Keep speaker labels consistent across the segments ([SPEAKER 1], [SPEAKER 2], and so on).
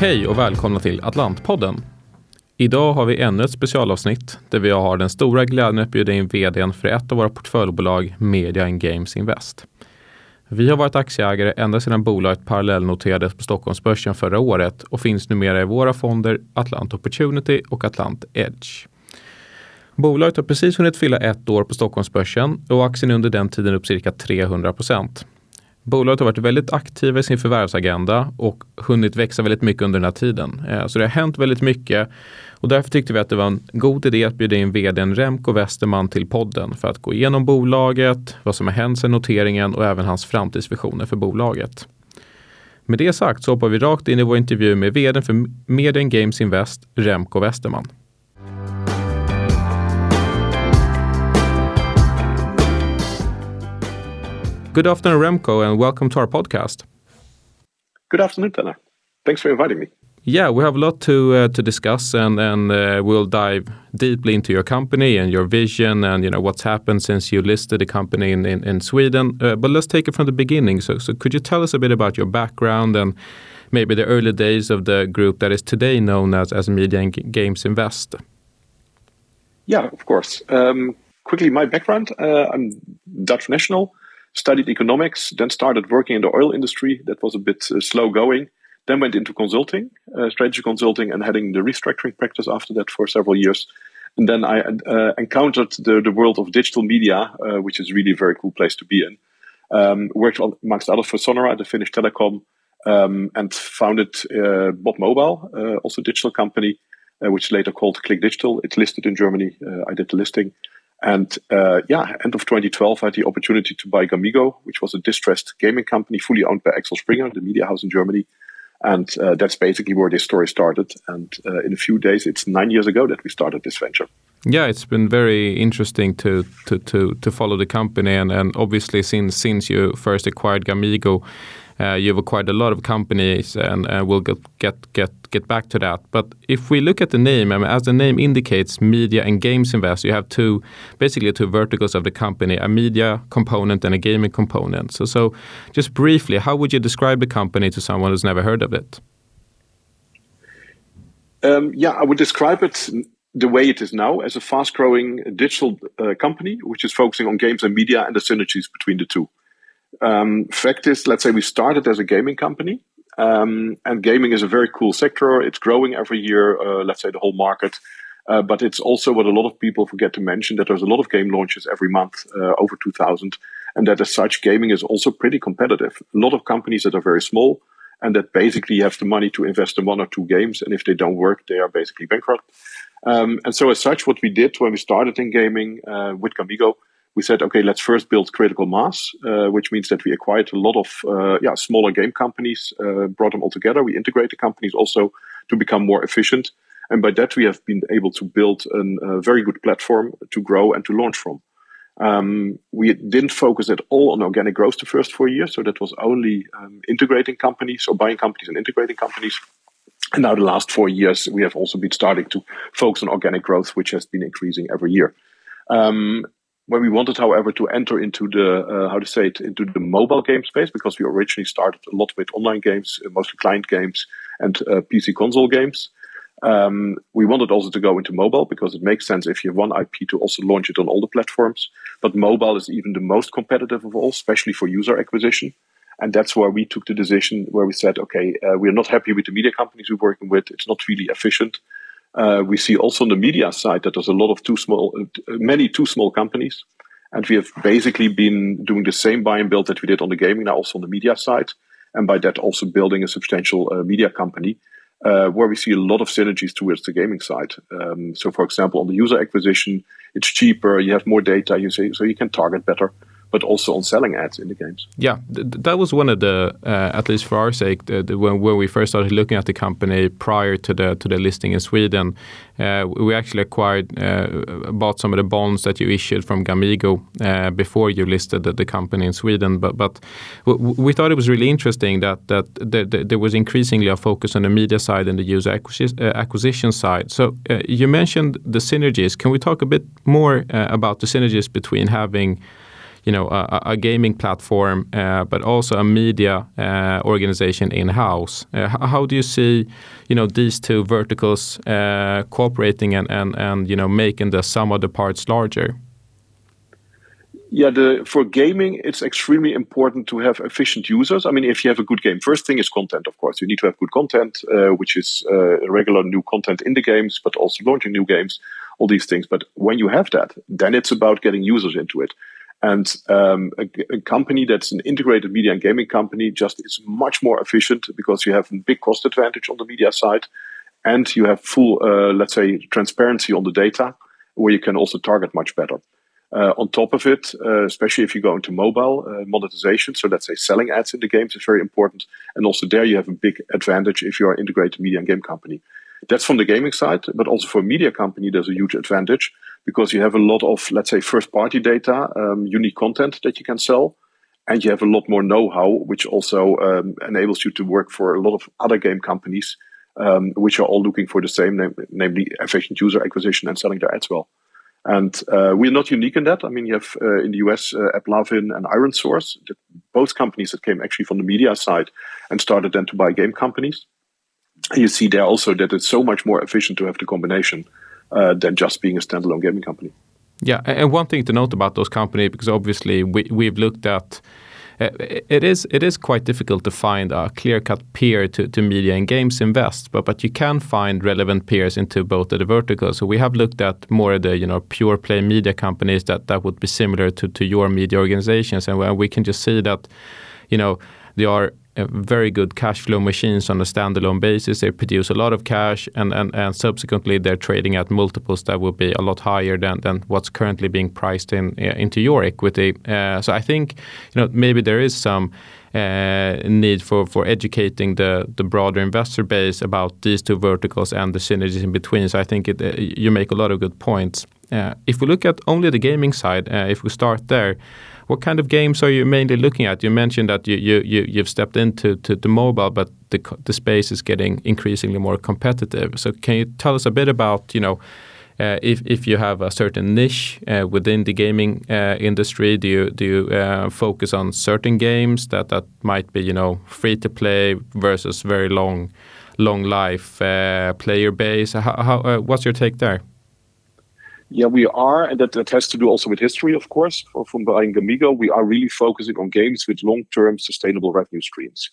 [SPEAKER 1] Hej och välkomna till Atlantpodden. Idag har vi ännu ett specialavsnitt där vi har den stora glädjen att bjuda in vdn för ett av våra portföljbolag, Media and Games Invest. Vi har varit aktieägare ända sedan bolaget parallellnoterades på Stockholmsbörsen förra året och finns numera i våra fonder Atlant Opportunity och Atlant Edge. Bolaget har precis hunnit fylla ett år på Stockholmsbörsen och aktien är under den tiden upp cirka 300 procent. Bolaget har varit väldigt aktiva i sin förvärvsagenda och hunnit växa väldigt mycket under den här tiden. Eh, så det har hänt väldigt mycket och därför tyckte vi att det var en god idé att bjuda in vdn Remco Westerman till podden för att gå igenom bolaget, vad som har hänt sedan noteringen och även hans framtidsvisioner för bolaget. Med det sagt så hoppar vi rakt in i vår intervju med vdn för Median Games Invest, Remco Westerman. Good afternoon, Remco, and welcome to our podcast.
[SPEAKER 2] Good afternoon, Tanner. Thanks for inviting me.
[SPEAKER 1] Yeah, we have a lot to uh, to discuss, and and uh, we'll dive deeply into your company and your vision, and you know what's happened since you listed the company in in, in Sweden. Uh, but let's take it from the beginning. So, so could you tell us a bit about your background and maybe the early days of the group that is today known as as Media and Games Invest?
[SPEAKER 2] Yeah, of course. Um, quickly, my background: uh, I'm Dutch national studied economics, then started working in the oil industry. That was a bit uh, slow going. Then went into consulting, uh, strategy consulting, and heading the restructuring practice after that for several years. And then I uh, encountered the, the world of digital media, uh, which is really a very cool place to be in. Um, worked on, amongst others for Sonera, the Finnish telecom, um, and founded uh, Bob Mobile, uh, also a digital company, which later called Cliq Digital. It's listed in Germany. I did the listing. And uh, yeah, end of 2012, I had the opportunity to buy Gamigo, which was a distressed gaming company fully owned by Axel Springer, the media house in Germany. And uh, that's basically where this story started. And uh, in a few days, it's nine years ago that we started this venture.
[SPEAKER 1] Yeah, it's been very interesting to to to, to follow the company, and, and obviously since since you first acquired Gamigo, you've acquired a lot of companies, and we'll get get get get back to that. But if we look at the name, as the name indicates, media and games invest, you have two basically two verticals of the company: a media component and a gaming component. So, so just briefly, how would you describe the company to someone who's never heard of it?
[SPEAKER 2] Um, yeah, I would describe it the way it is now as a fast-growing digital uh, company, which is focusing on games and media and the synergies between the two. Um, fact is, let's say we started as a gaming company, um, and gaming is a very cool sector. It's growing every year. Uh, let's say the whole market. Uh, but it's also what a lot of people forget to mention that there's a lot of game launches every month, uh, over 2,000, and that as such, gaming is also pretty competitive. A lot of companies that are very small and that basically have the money to invest in one or two games, and if they don't work, they are basically bankrupt. Um, and so, as such, what we did when we started in gaming uh, with Gamigo we said, okay, let's first build critical mass, uh, which means that we acquired a lot of uh, yeah smaller game companies, uh, brought them all together. We integrate the companies also to become more efficient, and by that we have been able to build a very good platform to grow and to launch from. Um, we didn't focus at all on organic growth the first four years, so that was only um, integrating companies or buying companies and integrating companies. And now the last four years, we have also been starting to focus on organic growth, which has been increasing every year. Um, when we wanted, however, to enter into the uh, how to say it into the mobile game space because we originally started a lot with online games, uh, mostly client games and uh, PC console games. Um, we wanted also to go into mobile because it makes sense if you have one IP to also launch it on all the platforms. But mobile is even the most competitive of all, especially for user acquisition. And that's where we took the decision where we said, okay, uh, we're not happy with the media companies we're working with. It's not really efficient. Uh, we see also on the media side that there's a lot of too small, uh, many too small companies. And we have basically been doing the same buy and build that we did on the gaming, now also on the media side. And by that, also building a substantial uh, media company uh, where we see a lot of synergies towards the gaming side. Um, so, for example, on the user acquisition, it's cheaper, you have more data, you say, so you can target better but also on selling ads in the games.
[SPEAKER 1] Yeah, th that was one of the, uh, at least for our sake, the, the, when, when we first started looking at the company prior to the to the listing in Sweden, uh, we actually acquired, uh, bought some of the bonds that you issued from Gamigo uh, before you listed the, the, company in Sweden. But but we thought it was really interesting that that the, the, there was increasingly a focus on the media side and the user acquisition, uh, acquisition side. So uh, you mentioned the synergies. Can we talk a bit more about the synergies between having you know a, a gaming platform, uh, but also a media uh, organization in house. Uh, how do you see, you know, these two verticals uh, cooperating and, and and you know making the sum of the parts larger?
[SPEAKER 2] Yeah, the, for gaming, it's extremely important to have efficient users. I mean, if you have a good game, first thing is content, of course. You need to have good content, uh, which is uh, regular new content in the games, but also launching new games, all these things. But when you have that, then it's about getting users into it. And um, a, a, company that's an integrated media and gaming company just is much more efficient because you have a big cost advantage on the media side, and you have full, uh, let's say, transparency on the data, where you can also target much better. Uh, on top of it, uh, especially if you go into mobile uh, monetization, so let's say selling ads in the games is very important. And also there you have a big advantage if you are an integrated media and game company. That's from the gaming side, but also for a media company, there's a huge advantage because you have a lot of, let's say, first party data, um, unique content that you can sell. And you have a lot more know how, which also um, enables you to work for a lot of other game companies, um, which are all looking for the same, nam- namely efficient user acquisition and selling their ads well. And uh, we're not unique in that. I mean, you have uh, in the US uh, AppLovin and ironSource, both companies that came actually from the media side and started then to buy game companies. You see there also that it's so much more efficient to have the combination uh, than just being a standalone gaming company.
[SPEAKER 1] Yeah, and one thing to note about those companies, because obviously we, we've looked at uh, it is it is quite difficult to find a clear cut peer to, to media and games invest, but but you can find relevant peers into both of the verticals. So we have looked at more of the you know pure play media companies that that would be similar to to your media organizations, and we can just see that you know they are very good cash flow machines on a standalone basis. They produce a lot of cash, and, and, and subsequently they're trading at multiples that will be a lot higher than, than what's currently being priced in into your equity. Uh, so I think you know maybe there is some need for, educating the, the broader investor base about these two verticals and the synergies in between. So I think uh, you make a lot of good points. Uh, if we look at only the gaming side, uh, if we start there, what kind of games are you mainly looking at? You mentioned that you, you, you, you've stepped into to, to mobile, but the, the space is getting increasingly more competitive. So can you tell us a bit about, you know, uh, if if you have a certain niche uh, within the gaming uh, industry, do you do you uh, focus on certain games that that might be you know free to play versus very long long life uh, player base? How, how uh, what's your take there?
[SPEAKER 2] Yeah, we are, and that, that has to do also with history, of course. From buying Gamigo, we are really focusing on games with long-term sustainable revenue streams.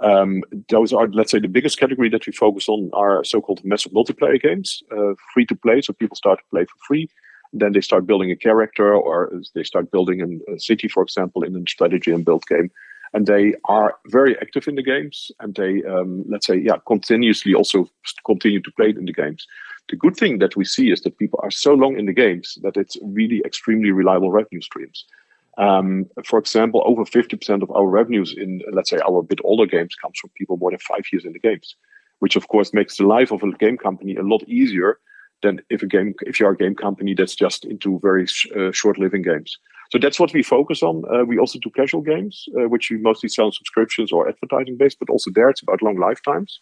[SPEAKER 2] Um, those are, let's say, the biggest category that we focus on are so-called massive multiplayer games, uh, free to play. So people start to play for free, then they start building a character, or they start building a, city, for example, in a strategy and build game. And they are very active in the games, and they, um, let's say, yeah, continuously also continue to play in the games the good thing that we see is that people are so long in the games that it's really extremely reliable revenue streams. Um, for example, over 50% of our revenues in, let's say, our bit older games comes from people more than five years in the games, which of course makes the life of a game company a lot easier than if a game, if you are a game company that's just into very sh- uh, short living games. So that's what we focus on. Uh, we also do casual games, uh, which we mostly sell subscriptions or advertising based, but also there it's about long lifetimes.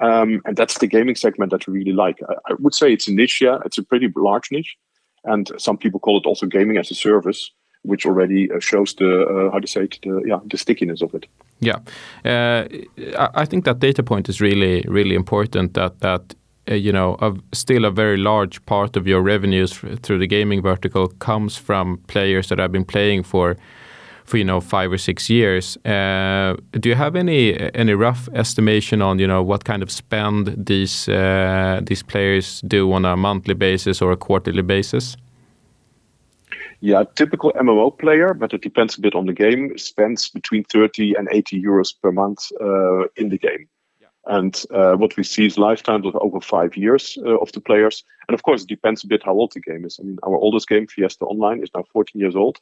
[SPEAKER 2] Um, and that's the gaming segment that we really like. I, I, would say it's a niche, yeah. It's a pretty large niche. And some people call it also gaming as a service, which already uh, shows the, uh, how to say it, the, yeah, the stickiness of it.
[SPEAKER 1] Yeah. Uh, I think that data point is really, really important that, that uh, you know, a, still a very large part of your revenues through the gaming vertical comes from players that have been playing for for you know five or six years. Uh, do you have any any rough estimation on you know what kind of spend these uh, these players do on a monthly basis or a quarterly basis?
[SPEAKER 2] Yeah, typical MMO player, but it depends a bit on the game. Spends between 30 and 80 euros per month uh, in the game. And uh, what we see is lifetimes of over five years uh, of the players. And of course, it depends a bit how old the game is. I mean, our oldest game, Fiesta Online, is now 14 years old.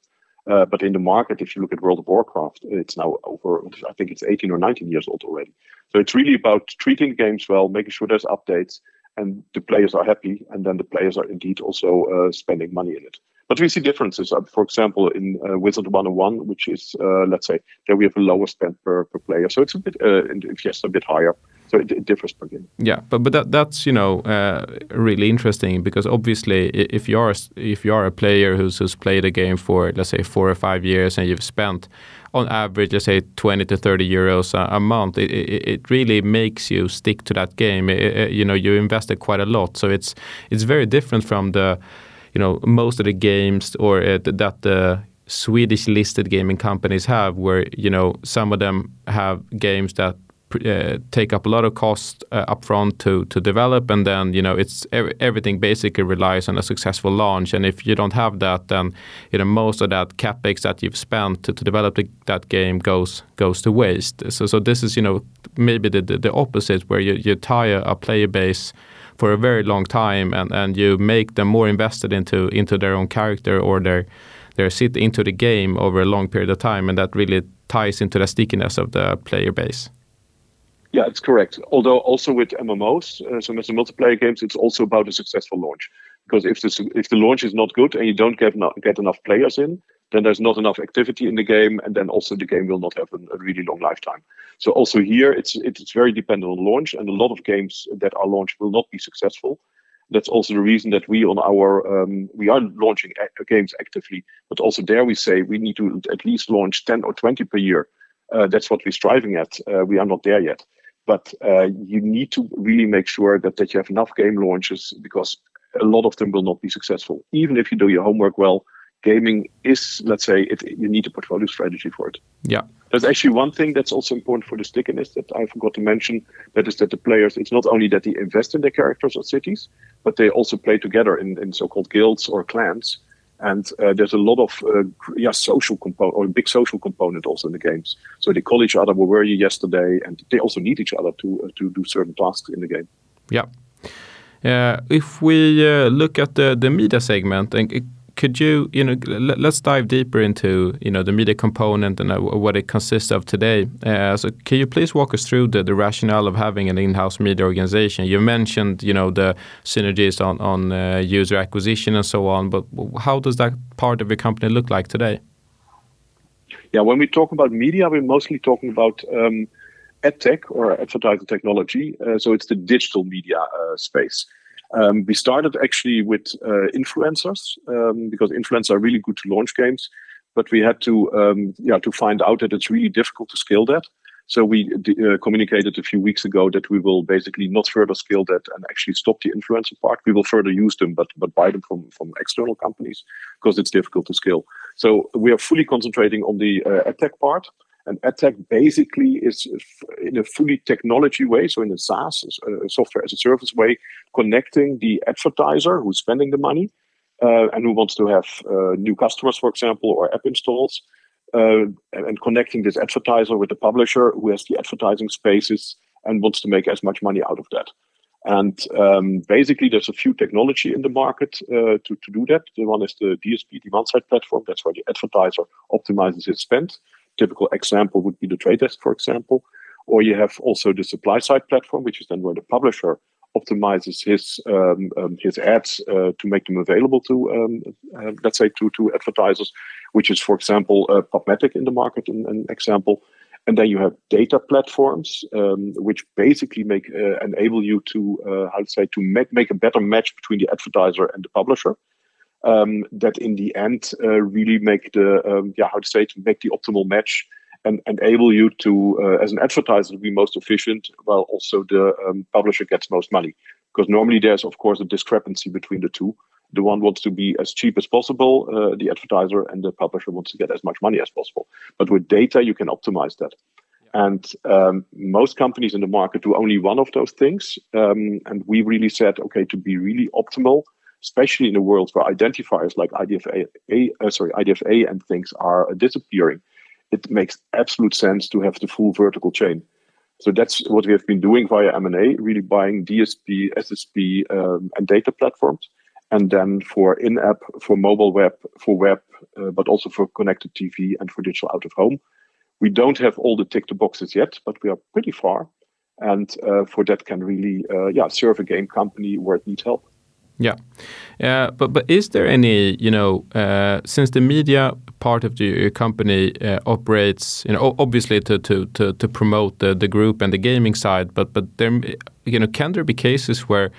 [SPEAKER 2] Uh, but in the market, if you look at World of Warcraft, it's now over, I think it's 18 or 19 years old already. So it's really about treating games well, making sure there's updates, and the players are happy, and then the players are indeed also uh, spending money in it. But we see differences. Uh, for example, in uh, Wizard 101, which is, uh, let's say, there we have a lower spend per, per player. So it's a bit, uh, in a bit higher. So it, it, differs per game.
[SPEAKER 1] Yeah, but but that that's you know uh, really interesting because obviously if you are if you are a player who's who's played a game for let's say four or five years and you've spent on average, let's say 20 to 30 euros a, a month, it, it, it, really makes you stick to that game. It, you know, you invested quite a lot, so it's it's very different from the, you know, most of the games or uh, that the Swedish listed gaming companies have, where you know some of them have games that uh, take up a lot of cost uh, upfront to to develop, and then you know it's everything basically relies on a successful launch. And if you don't have that, then you know most of that capex that you've spent to, to develop the, that game goes goes to waste. So so this is you know maybe the the, the opposite where you you tie a, a player base for a very long time and, and you make them more invested into into their own character or their their sit into the game over a long period of time and that really ties into the stickiness of the player base.
[SPEAKER 2] Yeah, it's correct. Although also with MMOs, uh, so as multiplayer games, it's also about a successful launch. Because if the if the launch is not good and you don't get no, get enough players in, then there's not enough activity in the game, and then also the game will not have a, a really long lifetime. So also here, it's it's very dependent on launch, and a lot of games that are launched will not be successful. That's also the reason that we on our um, we are launching games actively, but also there we say we need to at least launch 10 or 20 per year. Uh, that's what we're striving at. Uh, we are not there yet. But uh, you need to really make sure that, that you have enough game launches because a lot of them will not be successful. Even if you do your homework well, gaming is, let's say, it, you need a portfolio strategy for it.
[SPEAKER 1] Yeah.
[SPEAKER 2] There's actually one thing that's also important for the stickiness that I forgot to mention. That is that the players, it's not only that they invest in their characters or cities, but they also play together in, in so called guilds or clans. And uh, there's a lot of uh, yeah social component or a big social component also in the games. So they call each other, "Where were you yesterday?" And they also need each other to uh, to do certain tasks in the game.
[SPEAKER 1] Yeah. Uh, if we uh, look at the the media segment, and could you, you know, let's dive deeper into, you know, the media component and uh, what it consists of today. Uh, so can you please walk us through the, the rationale of having an in-house media organization? You mentioned, you know, the synergies on, on uh, user acquisition and so on, but how does that part of your company look like today?
[SPEAKER 2] Yeah, when we talk about media, we're mostly talking about um, ad tech or advertising technology. Uh, so it's the digital media uh, space. Um, we started actually with uh, influencers um, because influencers are really good to launch games, but we had to um, yeah to find out that it's really difficult to scale that. So we uh, communicated a few weeks ago that we will basically not further scale that and actually stop the influencer part. We will further use them, but but buy them from from external companies because it's difficult to scale. So we are fully concentrating on the uh, tech part. And AdTech basically is in a fully technology way, so in a SaaS, a software as a service way, connecting the advertiser who's spending the money uh, and who wants to have uh, new customers, for example, or app installs, uh, and, and, connecting this advertiser with the publisher who has the advertising spaces and wants to make as much money out of that. And um, basically, there's a few technology in the market uh, to, to do that. The one is the DSP, demand side platform. That's where the advertiser optimizes its spend typical example would be the trade desk, for example. Or you have also the supply side platform, which is then where the publisher optimizes his um, um, his ads uh, to make them available to um, uh, let's say to to advertisers, which is for example uh, PubMatic in the market, an, an, example. And then you have data platforms, um, which basically make uh, enable you to uh, how to say to make make a better match between the advertiser and the publisher um, that in the end uh, really make the um, yeah how to say to make the optimal match and enable you to uh, as an advertiser to be most efficient while also the um, publisher gets most money. Because normally there's of course a discrepancy between the two. The one wants to be as cheap as possible uh, the advertiser and the publisher wants to get as much money as possible. But with data you can optimize that. And um, most companies in the market do only one of those things um, and we really said okay to be really optimal especially in a world where identifiers like IDFA, uh, sorry, IDFA and things are disappearing, it makes absolute sense to have the full vertical chain. So that's what we have been doing via M&A, really buying DSP, SSP, um, and data platforms. And then for in-app, for mobile web, for web, uh, but also for connected TV and for digital out of home. We don't have all the tick the boxes yet, but we are pretty far. And uh, for that can really, uh, yeah, serve a game company where it needs help.
[SPEAKER 1] Yeah, uh, but but is there any you know uh, since the media part of the, company uh, operates you know obviously to to to, to promote the, the group and the gaming side, but but there you know can there be cases where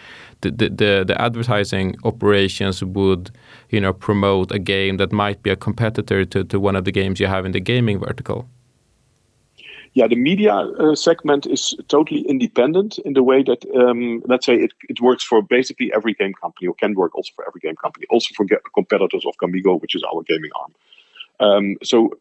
[SPEAKER 1] the, the, the advertising operations would you know promote a game that might be a competitor to, to one of the games you have in the gaming vertical?
[SPEAKER 2] Yeah, the media uh, segment is totally independent in the way that, um, let's say, it, it works for basically every game company, or can work also for every game company, also for competitors of Gamigo, which is our gaming arm. Um, so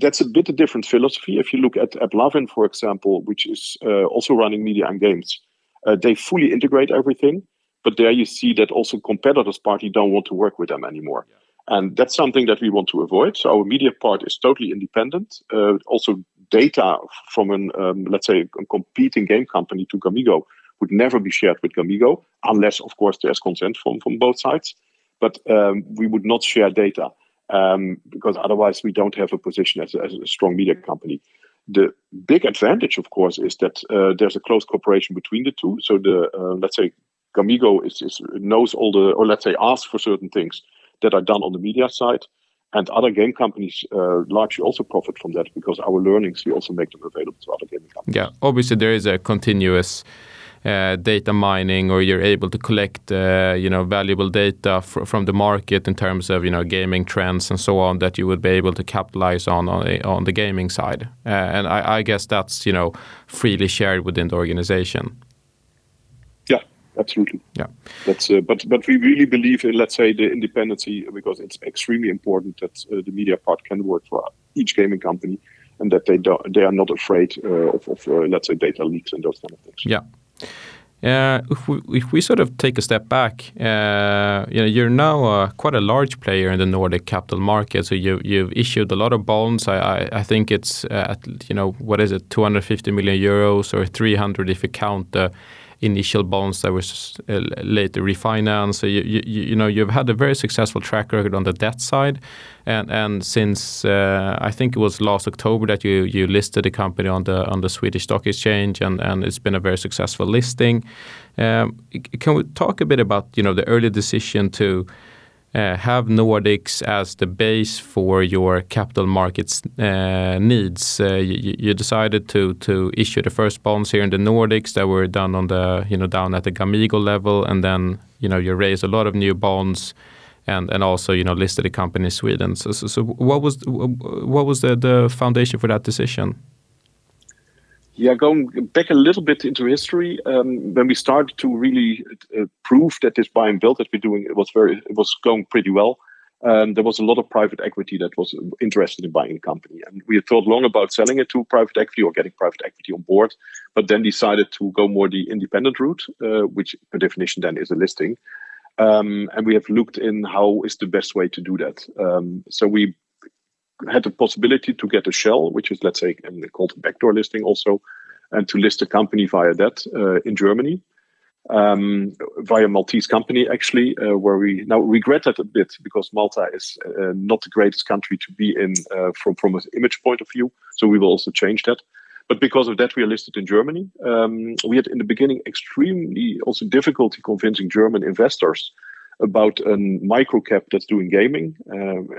[SPEAKER 2] that's a bit a different philosophy. If you look at, Lavin, for example, which is uh, also running media and games, uh, they fully integrate everything. But there you see that also competitors party don't want to work with them anymore. Yeah. And that's something that we want to avoid. So our media part is totally independent. Uh, also, data from an um, let's say a competing game company to Gamigo would never be shared with Gamigo unless, of course, there's consent from from both sides. But um, we would not share data um, because otherwise we don't have a position as a, as a, strong media company. The big advantage, of course, is that uh, there's a close cooperation between the two. So the uh, let's say Gamigo is, is knows all the, or let's say asks for certain things that are done on the media side. And other game companies uh, largely also profit from that because our learnings, we also make them available to other gaming companies.
[SPEAKER 1] Yeah, obviously there is a continuous uh, data mining or you're able to collect uh, you know valuable data fr from the market in terms of you know gaming trends and so on that you would be able to capitalize on on, on the gaming side uh, and I, I, guess that's you know freely shared within the organization
[SPEAKER 2] absolutely.
[SPEAKER 1] Yeah,
[SPEAKER 2] that's uh, but but we really believe in let's say the independency because it's extremely important that uh, the media part can work for each gaming company and that they don't they are not afraid uh, of, of uh, let's say data leaks and those kind of things.
[SPEAKER 1] Yeah. Uh, if we if we sort of take a step back, uh, you know, you're now uh, quite a large player in the Nordic capital market. So you you've issued a lot of bonds. I I, I think it's uh, at you know what is it, 250 million euros or 300 if you count the initial bonds that were uh, later refinanced. So you, you, you know you've had a very successful track record on the debt side, and and since uh, I think it was last October that you you listed the company on the on the Swedish Stock Exchange, and and it's been a very successful listing. Um, can we talk a bit about you know the early decision to have Nordics as the base for your capital markets uh, needs. Uh, you, you, decided to to issue the first bonds here in the Nordics that were done on the you know down at the Gamigo level, and then you know you raised a lot of new bonds. And, and also you know listed a company in Sweden. So, so, so what was what was the, the foundation for that decision?
[SPEAKER 2] Yeah, going back a little bit into history, um, when we started to really uh, prove that this buy and build that we're doing it was very, it was going pretty well. Um, there was a lot of private equity that was interested in buying the company, and we had thought long about selling it to private equity or getting private equity on board, but then decided to go more the independent route, uh, which per definition then is a listing. Um, and we have looked in how is the best way to do that. Um, so we had the possibility to get a shell, which is let's say called backdoor listing also, and to list a company via that uh, in Germany. Um, via Maltese company actually, uh, where we now regret that a bit because Malta is uh, not the greatest country to be in uh, from from an image point of view. So we will also change that. But because of that, we are listed in Germany. Um, we had in the beginning extremely also difficulty convincing German investors about a microcap that's doing gaming. Uh,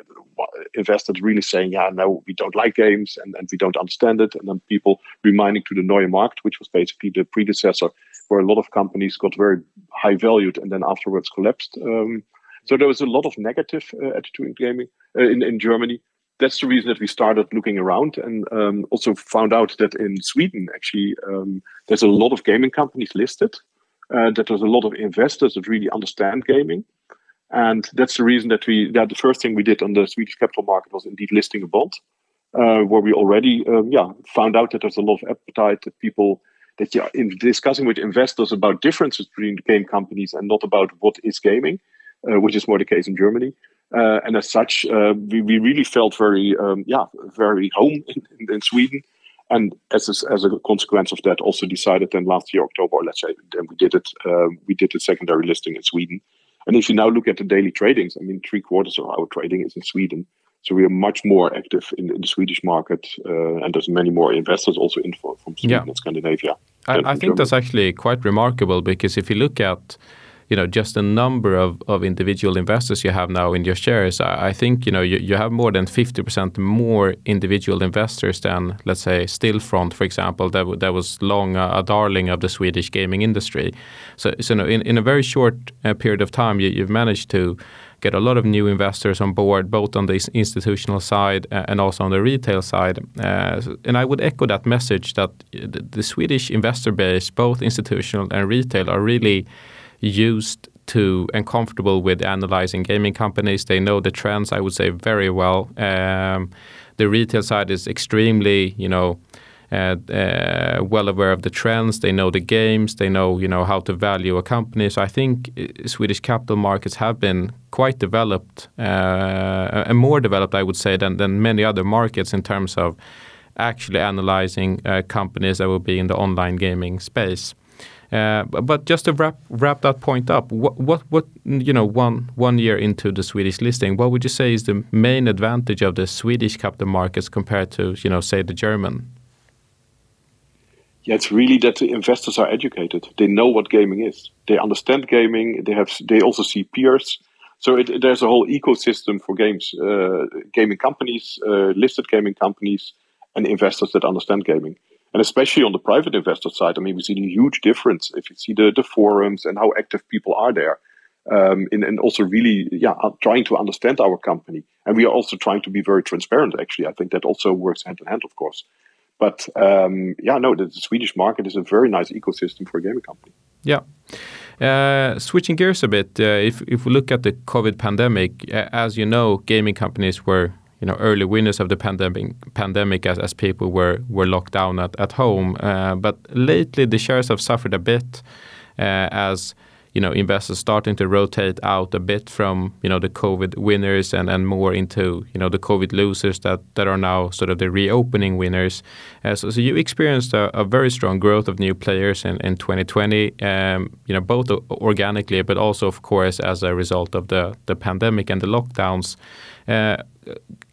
[SPEAKER 2] investors really saying, yeah, no, we don't like games and, and we don't understand it. And then people reminding to the Neue Markt, which was basically the predecessor, where a lot of companies got very high valued and then afterwards collapsed. Um, so there was a lot of negative uh, attitude in gaming uh, in, in Germany. That's the reason that we started looking around and um, also found out that in Sweden, actually, um, there's a lot of gaming companies listed uh, that there's a lot of investors that really understand gaming. And that's the reason that we, that the first thing we did on the Swedish capital market was indeed listing a bond, uh, where we already, um, yeah, found out that there's a lot of appetite that people, that yeah, in discussing with investors about differences between game companies and not about what is gaming, uh, which is more the case in Germany. Uh, and as such, uh, we, we really felt very, um, yeah, very home in, in, in Sweden and as a, as a consequence of that, also decided then last year October, let's say, then we did it. Um, we did a secondary listing in Sweden. And if you now look at the daily tradings, I mean, three quarters of our trading is in Sweden. So we are much more active in, in the Swedish market, uh, and there's many more investors also in from Sweden yeah. and Scandinavia.
[SPEAKER 1] I, I think that's actually quite remarkable because if you look at you know just the number of, of individual investors you have now in your shares i, I think you know you, you have more than 50% more individual investors than let's say stillfront for example that, that was long a, a darling of the swedish gaming industry so, so in, in a very short uh, period of time you, you've managed to get a lot of new investors on board, both on the institutional side uh, and also on the retail side. Uh, and I would echo that message that the Swedish investor base, both institutional and retail, are really used to and comfortable with analyzing gaming companies. They know the trends, I would say, very well. Um, the retail side is extremely, you know, uh, uh, well aware of the trends. They know the games. They know you know how to value a company. So I think uh, Swedish capital markets have been quite developed uh, and more developed, I would say, than than many other markets in terms of actually analyzing uh, companies that will be in the online gaming space. Uh, but just to wrap wrap that point up, what what what you know one one year into the Swedish listing, what would you say is the main advantage of the Swedish capital markets compared to you know say the German?
[SPEAKER 2] yeah, it's really that the investors are educated. They know what gaming is. They understand gaming. They have. They also see peers. So it, there's a whole ecosystem for games, uh, gaming companies, uh, listed gaming companies, and investors that understand gaming. And especially on the private investor side, I mean, we see a huge difference if you see the, the forums and how active people are there. Um, and, and also really, yeah, trying to understand our company. And we are also trying to be very transparent, actually. I think that also works hand in hand, of course. But um, yeah, no, the, the, Swedish market is a very nice ecosystem for a gaming company.
[SPEAKER 1] Yeah. Uh, switching gears a bit, uh, if if we look at the COVID pandemic, uh, as you know, gaming companies were you know early winners of the pandemic pandemic as, as people were were locked down at at home. Uh, but lately, the shares have suffered a bit uh, as you know investors starting to rotate out a bit from you know the COVID winners and, and more into you know the COVID losers that, that are now sort of the reopening winners. Uh, so, so you experienced a, a, very strong growth of new players in, in 2020, um, you know both organically but also of course as a result of the the pandemic and the lockdowns. Uh,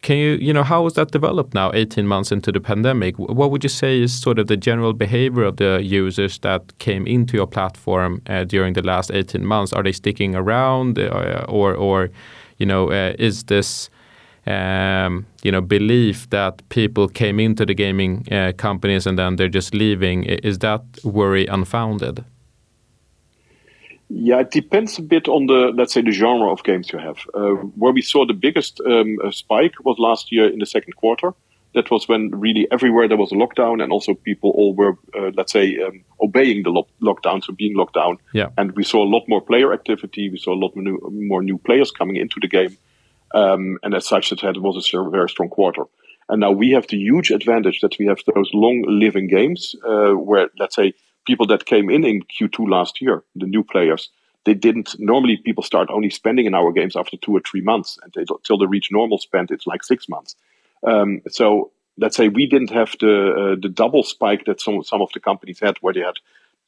[SPEAKER 1] can you, you know, how has that developed now, 18 months into the pandemic? What would you say is sort of the general behavior of the users that came into your platform uh, during the last 18 months? Are they sticking around, uh, or, or, you know, uh, is this, um, you know, belief that people came into the gaming uh, companies and then they're just leaving? Is that worry unfounded?
[SPEAKER 2] Yeah, it depends a bit on the let's say the genre of games you have. Uh, where we saw the biggest um, uh, spike was last year in the second quarter. That was when really everywhere there was a lockdown, and also people all were uh, let's say um, obeying the lo- lockdown, so being locked down.
[SPEAKER 1] Yeah.
[SPEAKER 2] And we saw a lot more player activity. We saw a lot more new, more new players coming into the game, um, and as such, it had, was a very strong quarter. And now we have the huge advantage that we have those long living games uh, where let's say people that came in in Q2 last year, the new players, they didn't. Normally, people start only spending in our games after two or three months, and they, until they reach normal spend, it's like six months. Um, so let's say we didn't have the uh, the double spike that some some of the companies had, where they had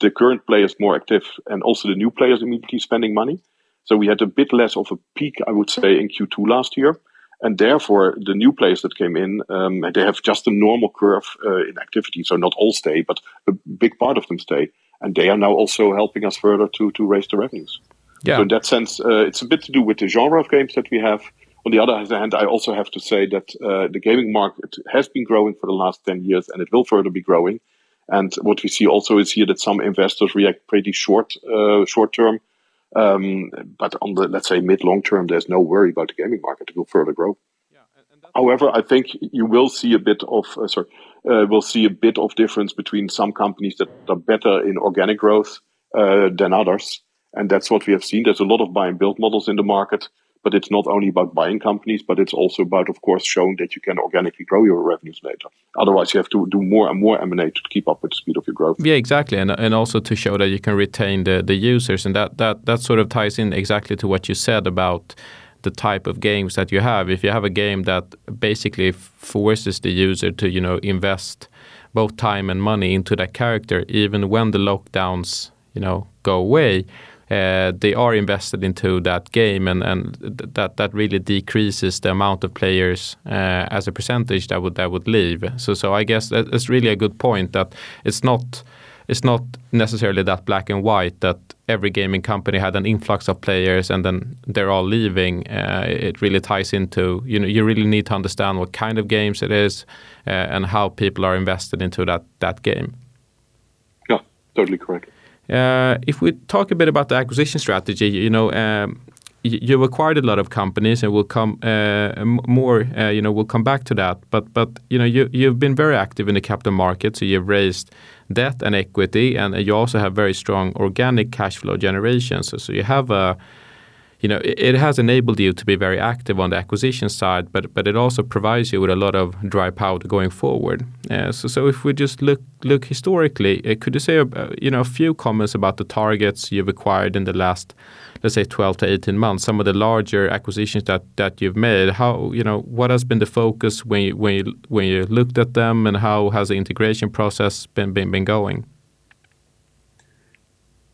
[SPEAKER 2] the current players more active and also the new players immediately spending money. So we had a bit less of a peak, I would say, in Q2 last year and therefore the new players that came in um, they have just a normal curve uh, in activity. So not all stay but a big part of them stay. And they are now also helping us further to to raise the revenues. Yeah. so in that sense uh, it's a bit to do with the genre of games that we have. On the other hand i also have to say that uh, the gaming market has been growing for the last 10 years and it will further be growing. And what we see also is here that some investors react pretty short uh, short term but on the let's say mid long term, there's no worry about the gaming market; it will further grow. Yeah, and, and However, I think you will see a bit of uh, sorry, uh, we'll see a bit of difference between some companies that are better in organic growth uh, than others, and that's what we have seen. There's a lot of buy and build models in the market, but it's not only about buying companies, but it's also about, of course, showing that you can organically grow your revenues later. Otherwise, you have to do more and more M&A to keep up with the speed of your growth.
[SPEAKER 1] Yeah, exactly, and and also to show that you can retain the the users, and that that that sort of ties in exactly to what you said about the type of games that you have. If you have a game that basically forces the user to you know invest both time and money into that character, even when the lockdowns you know go away uh, they are invested into that game, and, and that that really decreases the amount of players uh, as a percentage that would that would leave. So so I guess that's really a good point that it's not it's not necessarily that black and white that every gaming company had an influx of players and then they're all leaving. Uh, it really ties into you know you really need to understand what kind of games it is uh, and how people are invested into that that game.
[SPEAKER 2] Yeah, totally correct.
[SPEAKER 1] Uh, if we talk a bit about the acquisition strategy, you know, um, you acquired a lot of companies, and we'll come uh, more. Uh, you know, we'll come back to that. But but you know, you you've been very active in the capital market, so you've raised debt and equity, and you also have very strong organic cash flow generation. So so you have a you know, it, has enabled you to be very active on the acquisition side, but but it also provides you with a lot of dry powder going forward. Uh, so so if we just look look historically, uh, could you say uh, you know a few comments about the targets you've acquired in the last let's say 12 to 18 months, some of the larger acquisitions that that you've made, how, you know, what has been the focus when you when you when you looked at them, and how has the integration process been been, been going?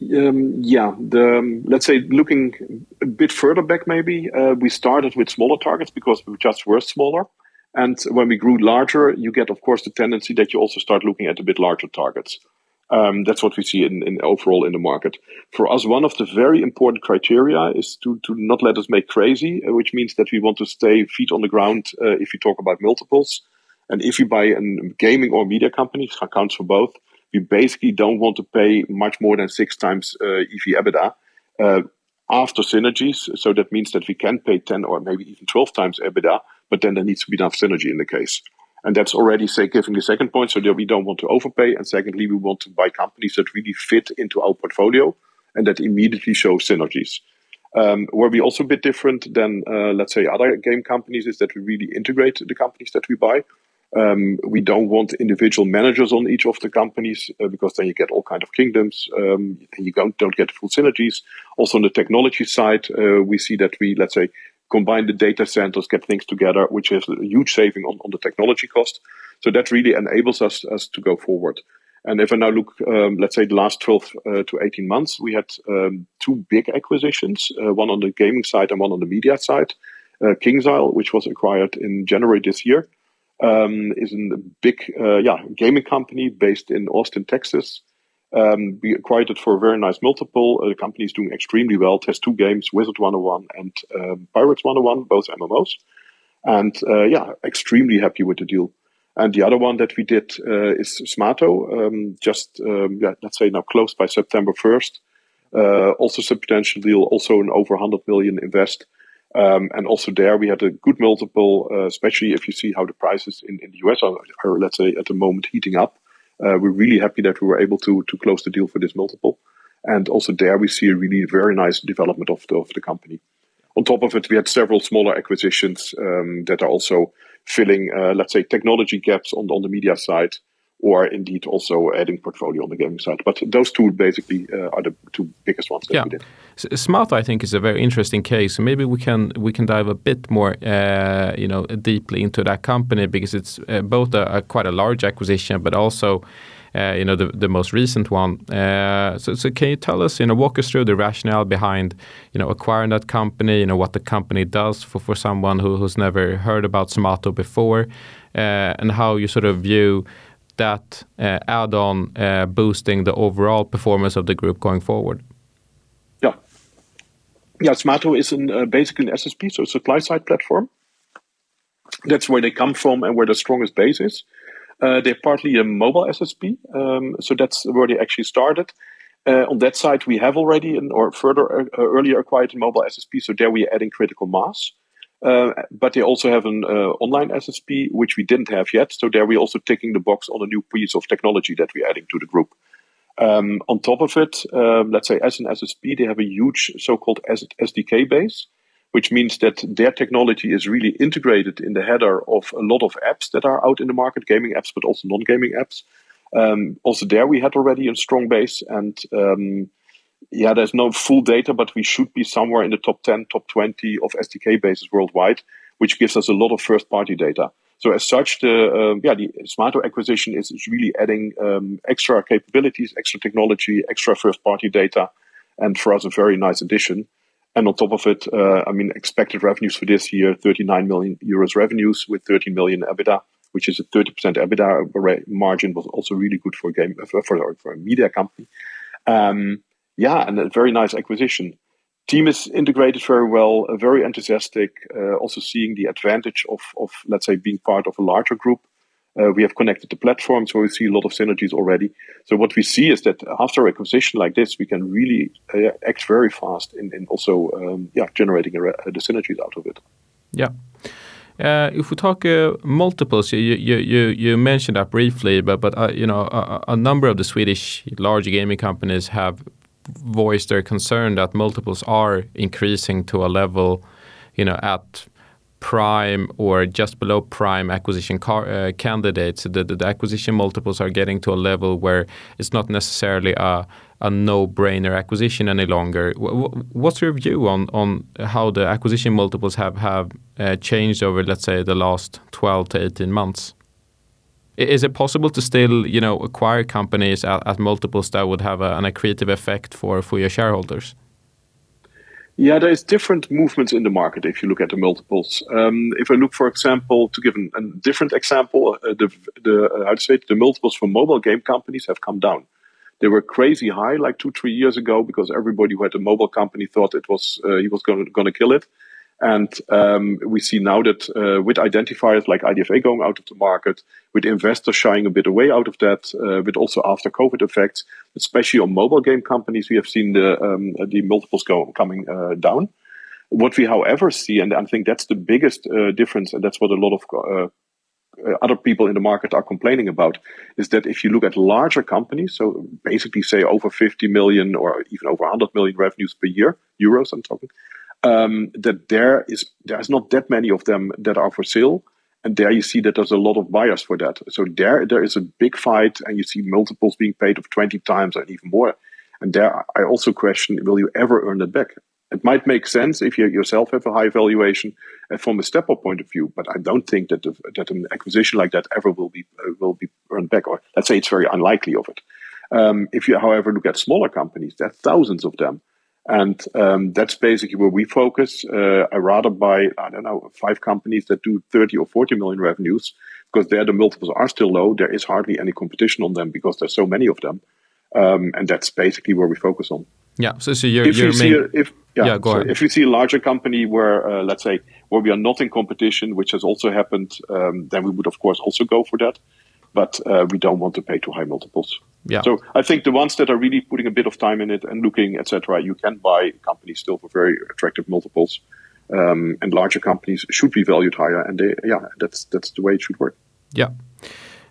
[SPEAKER 2] Um, yeah, the, um, let's say looking a bit further back, maybe uh, we started with smaller targets because we just were smaller. And when we grew larger, you get, of course, the tendency that you also start looking at a bit larger targets. Um, that's what we see in, in, overall in the market. For us, one of the very important criteria is to, to not let us make crazy, uh, which means that we want to stay feet on the ground uh, if you talk about multiples. And if you buy a gaming or media company, it's accounts for both, we basically don't want to pay much more than six times uh, EV EBITDA uh, after synergies. So that means that we can pay 10 or maybe even 12 times EBITDA, but then there needs to be enough synergy in the case. And that's already say giving the second point, so that we don't want to overpay. And secondly, we want to buy companies that really fit into our portfolio and that immediately show synergies. Um, where we also a bit different than, uh, let's say, other game companies is that we really integrate the companies that we buy. Um, we don't want individual managers on each of the companies uh, because then you get all kind of kingdoms um, and you don't, don't get full synergies. Also on the technology side, uh, we see that we, let's say, combine the data centers, get things together, which is a huge saving on, on the technology cost. So that really enables us, us to go forward. And if I now look, um, let's say the last 12 uh, to 18 months, we had um, two big acquisitions, uh, one on the gaming side and one on the media side. Uh, KingsIsle, which was acquired in January this year, um, is a big uh, yeah, gaming company based in Austin, Texas. Um, we acquired it for a very nice multiple. Uh, the company is doing extremely well. It has two games, Wizard 101 and um, Pirates 101, both MMOs. And uh, yeah, extremely happy with the deal. And the other one that we did uh, is Smaato, um, just um, yeah, let's say now closed by September 1st. Uh, also substantial deal, also an over 100 million invest. Um, and also there we had a good multiple, uh, especially if you see how the prices in, in the US are, are, let's say, at the moment heating up. Uh, we're really happy that we were able to to close the deal for this multiple. And also there we see a really very nice development of the, of the company. On top of it, we had several smaller acquisitions um, that are also filling, uh, let's say, technology gaps on, on the media side or indeed also adding portfolio on the gaming side. But those two basically uh, are the two biggest ones that yeah. we did.
[SPEAKER 1] Smaato, I think, is a very interesting case. Maybe we can we can dive a bit more, uh, you know, deeply into that company because it's uh, both a, a, quite a large acquisition, but also. Uh, you know the the most recent one. Uh, so, so can you tell us, you know, walk us through the rationale behind, you know, acquiring that company. You know what the company does for, for someone who, who's never heard about Smaato before, uh, and how you sort of view that uh, add-on uh, boosting the overall performance of the group going forward?
[SPEAKER 2] Yeah. Yeah, Smaato is uh, basically an SSP, so supply-side platform. That's where they come from and where the strongest base is. Uh, they're partly a mobile SSP, um, so that's where they actually started. Uh, on that side, we have already an, or further uh, earlier acquired a mobile SSP, so there we are adding critical mass. Uh, but they also have an uh, online SSP, which we didn't have yet. So there we're also ticking the box on a new piece of technology that we're adding to the group. Um, on top of it, um, let's say as an SSP, they have a huge so-called SDK base, which means that their technology is really integrated in the header of a lot of apps that are out in the market, gaming apps, but also non-gaming apps. Um, also there we had already a strong base and um, yeah, there's no full data, but we should be somewhere in the top 10, top 20 of SDK bases worldwide, which gives us a lot of first party data. So as such, the um, yeah the Smaato acquisition is, is really adding um, extra capabilities, extra technology, extra first party data, and for us a very nice addition. And on top of it, uh, I mean, expected revenues for this year, 39 million euros revenues with 13 million EBITDA, which is a 30% EBITDA margin, was also really good for a game for, for a media company. Um, yeah, and a very nice acquisition. Team is integrated very well, uh, very enthusiastic. Uh, also seeing the advantage of, of let's say being part of a larger group. Uh, we have connected the platform, so we see a lot of synergies already. So what we see is that after acquisition like this, we can really uh, act very fast in, in also um, yeah generating a, the synergies out of it.
[SPEAKER 1] Yeah. Uh, if we talk uh, multiples, you, you, you, you mentioned that briefly, but but uh, you know a, a, number of the Swedish large gaming companies have voiced their concern that multiples are increasing to a level, you know, at prime or just below prime acquisition car, uh, candidates. The, the, the, acquisition multiples are getting to a level where it's not necessarily a, a no-brainer acquisition any longer. What's your view on on how the acquisition multiples have have uh, changed over, let's say, the last 12 to 18 months? Is it possible to still, you know, acquire companies at, at multiples that would have a, an accretive effect for for your shareholders?
[SPEAKER 2] Yeah, there's different movements in the market if you look at the multiples. Um, if I look, for example, to give an, a different example, uh, the the uh, how to say the multiples for mobile game companies have come down. They were crazy high like two, three years ago because everybody who had a mobile company thought it was uh, he was going to kill it. And um, we see now that uh, with identifiers like IDFA going out of the market, with investors shying a bit away out of that, uh, with also after COVID effects, especially on mobile game companies, we have seen the um, the multiples go coming uh, down. What we, however, see, and I think that's the biggest uh, difference, and that's what a lot of uh, uh, other people in the market are complaining about, is that if you look at larger companies, so basically say over 50 million or even over 100 million revenues per year, euros, I'm talking um, that there is there's not that many of them that are for sale, and there you see that there's a lot of buyers for that. So there there is a big fight, and you see multiples being paid of 20 times and even more. And there I also question: Will you ever earn that back? It might make sense if you yourself have a high valuation uh, from a step-up point of view, but I don't think that the, that an acquisition like that ever will be uh, will be earned back. Or let's say it's very unlikely of it. Um, if you, however, look at smaller companies, there are thousands of them and um, that's basically where we focus. Uh, I rather buy, I don't know, five companies that do 30 or 40 million revenues because there the multiples are still low. There is hardly any competition on them because there's so many of them. Um, and that's basically where we focus on.
[SPEAKER 1] Yeah. So, so you're, if you're you see
[SPEAKER 2] a, if yeah, yeah go so ahead. if you see a larger company where uh, let's say where we are not in competition, which has also happened, um, then we would of course also go for that but uh, we don't want to pay too high multiples. Yeah. So I think the ones that are really putting a bit of time in it and looking, etc., you can buy companies still for very attractive multiples, um, and larger companies should be valued higher. And they, yeah, that's that's the way it should work.
[SPEAKER 1] Yeah.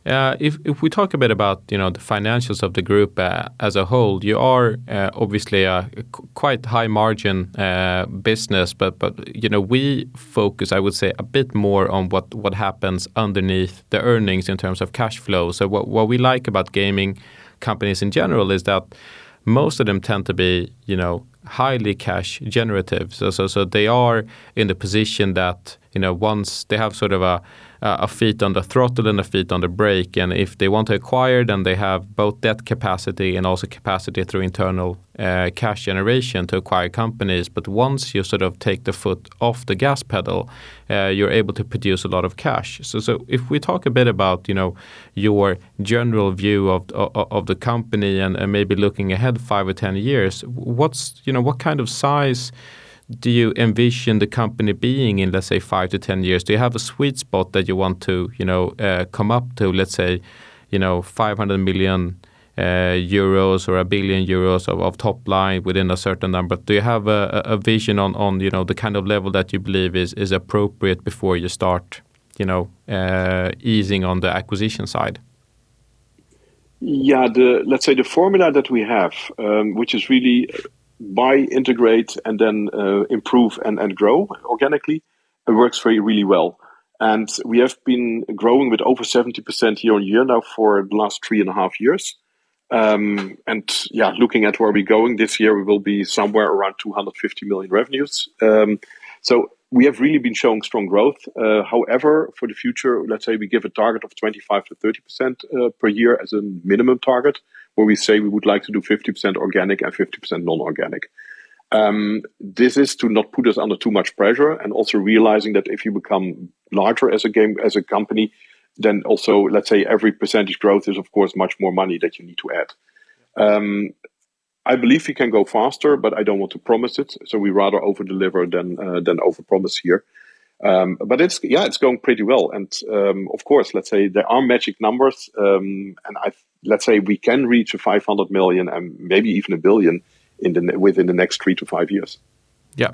[SPEAKER 1] Uh, if if we talk a bit about you know the financials of the group uh, as a whole, you are uh, obviously a quite high margin uh, business, but but you know we focus, I would say, a bit more on what what happens underneath the earnings in terms of cash flow. So what what we like about gaming companies in general is that most of them tend to be you know highly cash generative. So so so they are in the position that you know once they have sort of a a feet on the throttle and a feet on the brake. And if they want to acquire, then they have both debt capacity and also capacity through internal uh, cash generation to acquire companies. But once you sort of take the foot off the gas pedal, uh, you're able to produce a lot of cash. So, so if we talk a bit about you know your general view of of, of the company and, and maybe looking ahead five or ten years, what's you know what kind of size do you envision the company being in, let's say, five to ten years? Do you have a sweet spot that you want to, you know, uh, come up to, let's say, you know, 500 million uh, euros or a billion euros of, of, top line within a certain number? Do you have a, a, vision on, on, you know, the kind of level that you believe is is appropriate before you start, you know, uh, easing on the acquisition side?
[SPEAKER 2] Yeah, the let's say the formula that we have, um, which is really buy, integrate, and then uh, improve and, and grow organically, it works very really well. And we have been growing with over 70% year on year now for the last three and a half years. Um, and yeah, looking at where we're going this year, we will be somewhere around 250 million revenues. Um, so we have really been showing strong growth. Uh, however, for the future, let's say we give a target of 25 to 30% uh, per year as a minimum target where we say we would like to do 50% organic and 50% non-organic. Um, this is to not put us under too much pressure and also realizing that if you become larger as a game, as a company, then also let's say every percentage growth is of course much more money that you need to add. Um, I believe we can go faster, but I don't want to promise it. So we rather over deliver than uh, than over promise here. Um, but it's yeah, it's going pretty well. And um, of course, let's say there are magic numbers, um, and I let's say we can reach a 500 million and maybe even a billion in the within the next three to five years.
[SPEAKER 1] Yeah,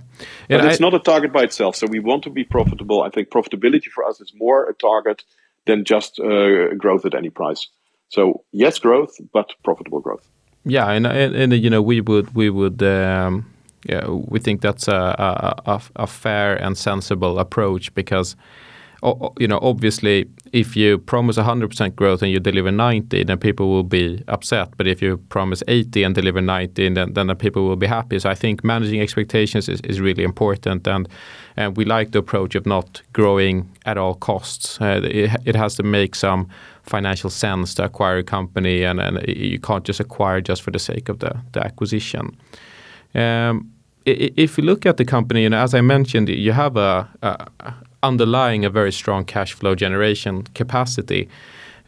[SPEAKER 2] but it's not a target by itself. So we want to be profitable. I think profitability for us is more a target than just uh, growth at any price. So yes, growth, but profitable growth.
[SPEAKER 1] Yeah, and and, and you know we would we would. Um, yeah, we think that's a, a, a fair and sensible approach because you know, obviously, if you promise 100% growth and you deliver 90, then people will be upset. But if you promise 80 and deliver 90, then, then the people will be happy. So I think managing expectations is, is really important. And, and we like the approach of not growing at all costs. Uh, it, it has to make some financial sense to acquire a company, and, and you can't just acquire just for the sake of the, the acquisition. Um, if you look at the company, and as I mentioned, you have a, a underlying a very strong cash flow generation capacity.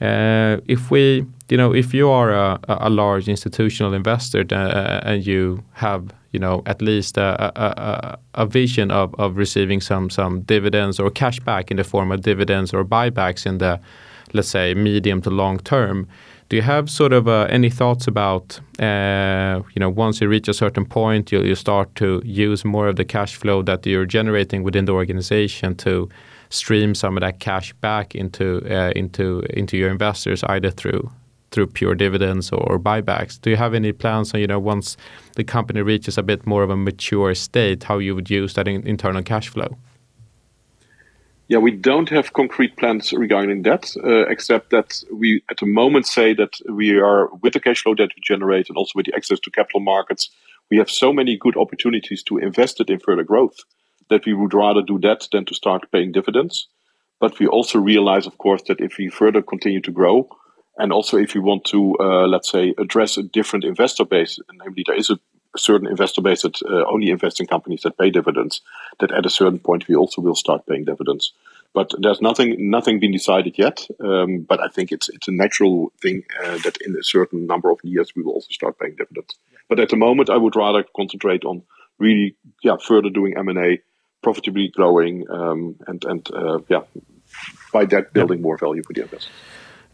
[SPEAKER 1] Uh, if we, you know, if you are a, a large institutional investor uh, and you have, you know, at least a, a, vision of, of receiving some some dividends or cash back in the form of dividends or buybacks in the, let's say, medium to long term, do you have sort of uh, any thoughts about, uh, you know, once you reach a certain point, you, you start to use more of the cash flow that you're generating within the organization to stream some of that cash back into uh, into into your investors, either through through pure dividends or, buybacks. Do you have any plans on, you know, once the company reaches a bit more of a mature state, how you would use that in, internal cash flow?
[SPEAKER 2] Yeah, we don't have concrete plans regarding that, uh, except that we at the moment say that we are with the cash flow that we generate and also with the access to capital markets, we have so many good opportunities to invest it in further growth that we would rather do that than to start paying dividends. But we also realize, of course, that if we further continue to grow, and also if we want to, uh, let's say, address a different investor base, namely there is a a certain investor base that uh, only invests in companies that pay dividends, that at a certain point we also will start paying dividends. But there's nothing nothing been decided yet. Um, but I think it's it's a natural thing uh, that in a certain number of years we will also start paying dividends. But at the moment, I would rather concentrate on really yeah further doing M and A, profitably growing, um, and and uh, yeah by that building more value for the investors.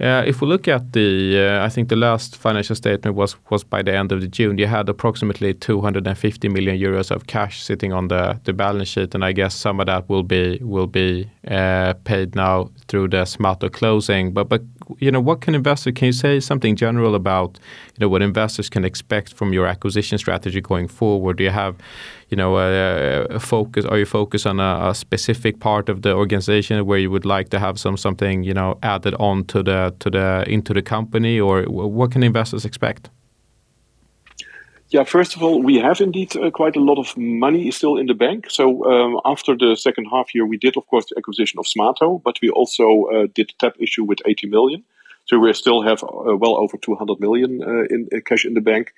[SPEAKER 1] Uh, if we look at the, uh, I think the last financial statement was was by the end of the June. You had approximately 250 million euros of cash sitting on the, the balance sheet, and I guess some of that will be will be uh, paid now through the Smaato closing. But but you know, what can investors? Can you say something general about you know what investors can expect from your acquisition strategy going forward? Do you have you know a, a focus? Are you focused on a, a, specific part of the organization where you would like to have some something you know added on to the to the into the company, or what can investors expect?
[SPEAKER 2] Yeah, first of all, we have indeed uh, quite a lot of money still in the bank. So um, after the second half year, we did, of course, the acquisition of Smaato, but we also uh, did tap issue with 80 million. So we still have uh, well over 200 million uh, in uh, cash in the bank.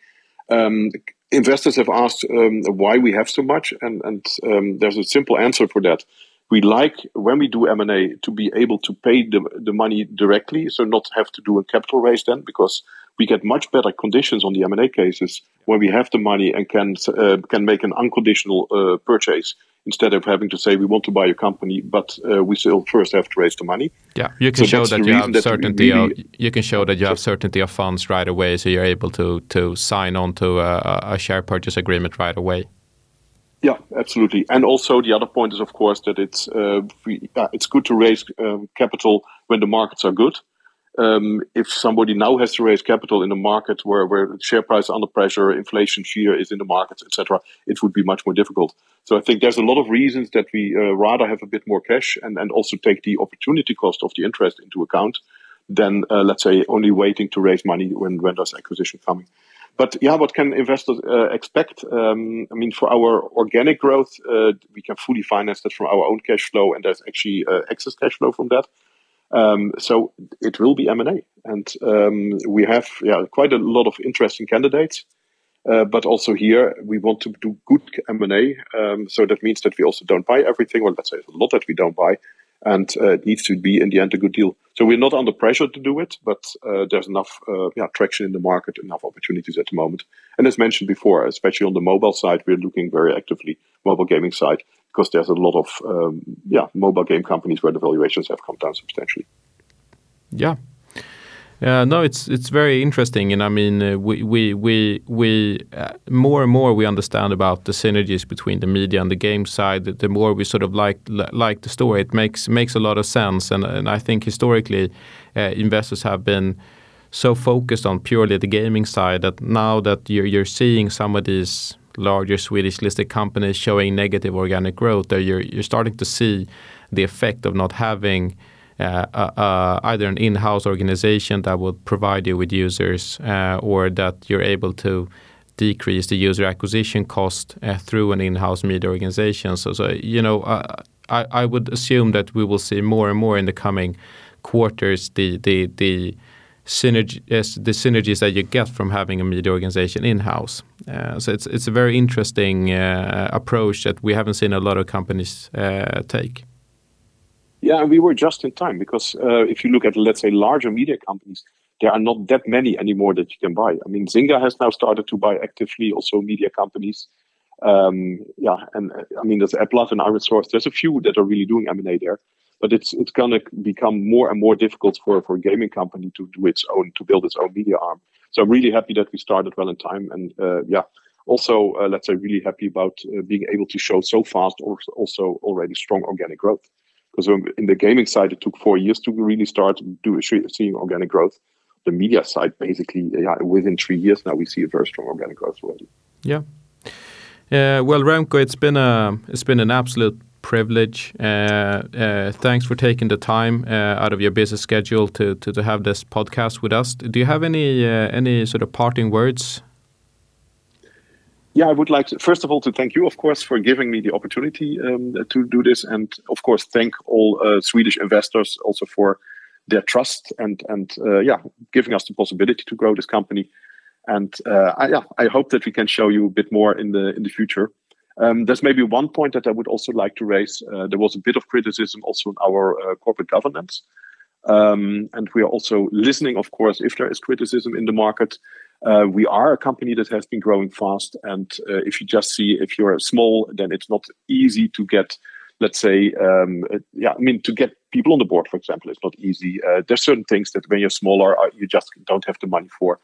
[SPEAKER 2] Um, investors have asked um, why we have so much, and, and um, there's a simple answer for that. We like when we do M and A to be able to pay the, the money directly, so not have to do a capital raise then, because we get much better conditions on the M&A cases when we have the money and can uh, can make an unconditional uh, purchase instead of having to say we want to buy a company, but uh, we still first have to raise the money.
[SPEAKER 1] Yeah, you can so show that you have that certainty. Really, of, you can show that you have certainty of funds right away, so you're able to to sign on to a, a share purchase agreement right away.
[SPEAKER 2] Yeah, absolutely. And also the other point is, of course, that it's uh, we, uh, it's good to raise um, capital when the markets are good um, if somebody now has to raise capital in a market where, where share price under pressure, inflation fear is in the markets, etc., it would be much more difficult. So I think there's a lot of reasons that we uh, rather have a bit more cash and, and also take the opportunity cost of the interest into account than, uh, let's say, only waiting to raise money when, when there's acquisition coming. But yeah, what can investors uh, expect? Um, I mean, for our organic growth, uh, we can fully finance that from our own cash flow, and there's actually uh, excess cash flow from that. Um, so it will be M&A. And um, we have yeah, quite a lot of interesting candidates. Uh, but also here, we want to do good M&A. Um, so that means that we also don't buy everything, or let's say a lot that we don't buy. And uh, it needs to be in the end a good deal. So we're not under pressure to do it, but uh, there's enough uh, yeah, traction in the market, enough opportunities at the moment. And as mentioned before, especially on the mobile side, we're looking very actively mobile gaming side because there's a lot of um, yeah mobile game companies where the valuations have come down substantially.
[SPEAKER 1] Yeah, uh, no, it's it's very interesting, and I mean, uh, we we we we uh, more and more we understand about the synergies between the media and the game side. The, the more we sort of like like the story, it makes makes a lot of sense, and and I think historically, uh, investors have been so focused on purely the gaming side that now that you're you're seeing some of these larger Swedish listed companies showing negative organic growth, that you're you're starting to see the effect of not having either an in-house organization that will provide you with users or that you're able to decrease the user acquisition cost through an in-house media organization. So, so you know, I, I would assume that we will see more and more in the coming quarters the the the synergy, the synergies that you get from having a media organization in-house. Uh, so it's it's a very interesting uh, approach that we haven't seen a lot of companies uh, take.
[SPEAKER 2] Yeah, we were just in time because uh, if you look at, let's say, larger media companies, there are not that many anymore that you can buy. I mean, Zynga has now started to buy actively also media companies. Um, yeah, and uh, I mean, there's Applat and ironSource. There's a few that are really doing M&A there, but it's it's going to become more and more difficult for, for a gaming company to do its own, to build its own media arm. So I'm really happy that we started well in time. And uh, yeah, also, uh, let's say, really happy about uh, being able to show so fast also, also already strong organic growth because in the gaming side it took four years to really start do seeing organic growth. The media side basically yeah, within three years now we see a very strong organic growth already.
[SPEAKER 1] Yeah. Uh, well remco it's been a it's been an absolute privilege. Uh, uh, thanks for taking the time uh, out of your busy schedule to, to, to have this podcast with us. Do you have any uh, any sort of parting words
[SPEAKER 2] yeah, I would like to, first of all, to thank you, of course, for giving me the opportunity um, to do this. And of course, thank all uh, Swedish investors also for their trust and, and uh, yeah, giving us the possibility to grow this company. And uh, I, yeah, I hope that we can show you a bit more in the, in the future. Um, there's maybe one point that I would also like to raise. Uh, there was a bit of criticism also in our uh, corporate governance. Um, and we are also listening, of course, if there is criticism in the market. Uh, we are a company that has been growing fast, and uh, if you just see if you're small, then it's not easy to get, let's say, um, uh, yeah, I mean, to get people on the board, for example, it's not easy. Uh, there's certain things that when you're smaller, uh, you just don't have the money for.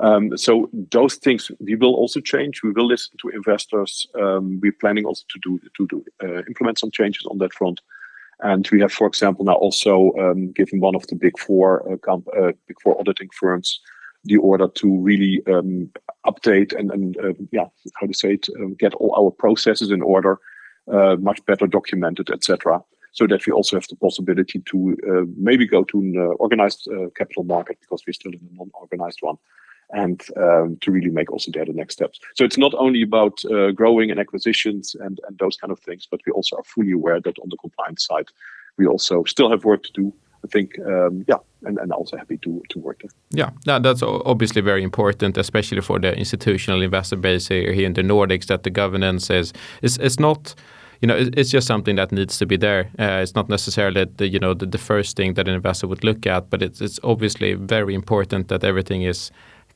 [SPEAKER 2] Um, so those things we will also change. We will listen to investors. Um, we're planning also to do to do uh, implement some changes on that front. And we have, for example, now also um, given one of the big four comp- big four auditing firms the order to really um, update and, and uh, yeah, how to say it, um, get all our processes in order, uh, much better documented, etc. So that we also have the possibility to uh, maybe go to an uh, organized uh, capital market because we're still in a non-organized one, and um, to really make also there the next steps. So it's not only about uh, growing and acquisitions and and those kind of things, but we also are fully aware that on the compliance side, we also still have work to do I think, um, yeah, and, and also happy to, to work there.
[SPEAKER 1] Yeah, that, that's obviously very important, especially for the institutional investor base here, here in the Nordics, that the governance is, is, is not you know, it's just something that needs to be there. Uh, it's not necessarily the, you know the, the, first thing that an investor would look at, but it's it's obviously very important that everything is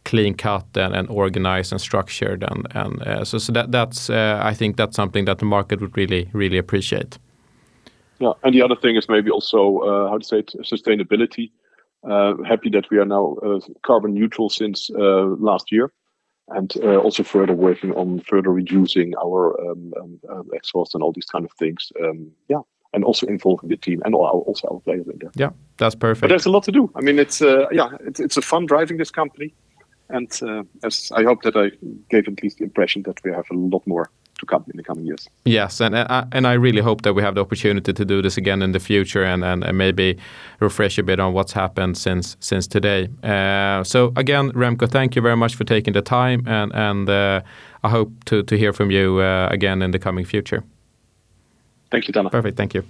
[SPEAKER 1] clean cut and, and organized and structured, and and uh, so so that that's uh, I think that's something that the market would really really appreciate.
[SPEAKER 2] Yeah, and the other thing is maybe also uh, how to say it, sustainability. Uh, happy that we are now uh, carbon neutral since uh, last year, and uh, also further working on further reducing our um, um, um, exhaust and all these kind of things. Um, yeah, and also involving the team and our, also our players in there.
[SPEAKER 1] Yeah, that's perfect.
[SPEAKER 2] But there's a lot to do. I mean, it's uh, yeah, it's, it's a fun driving this company, and as I hope that I gave at least the impression that we have a lot more to come in the coming years.
[SPEAKER 1] Yes, and uh, and I really hope that we have the opportunity to do this again in the future and and, and maybe refresh a bit on what's happened since since today. Uh, so again, Remco, thank you very much for taking the time, and and uh, I hope to to hear from you uh, again in the coming future.
[SPEAKER 2] Thank you, Dana.
[SPEAKER 1] Perfect. Thank you.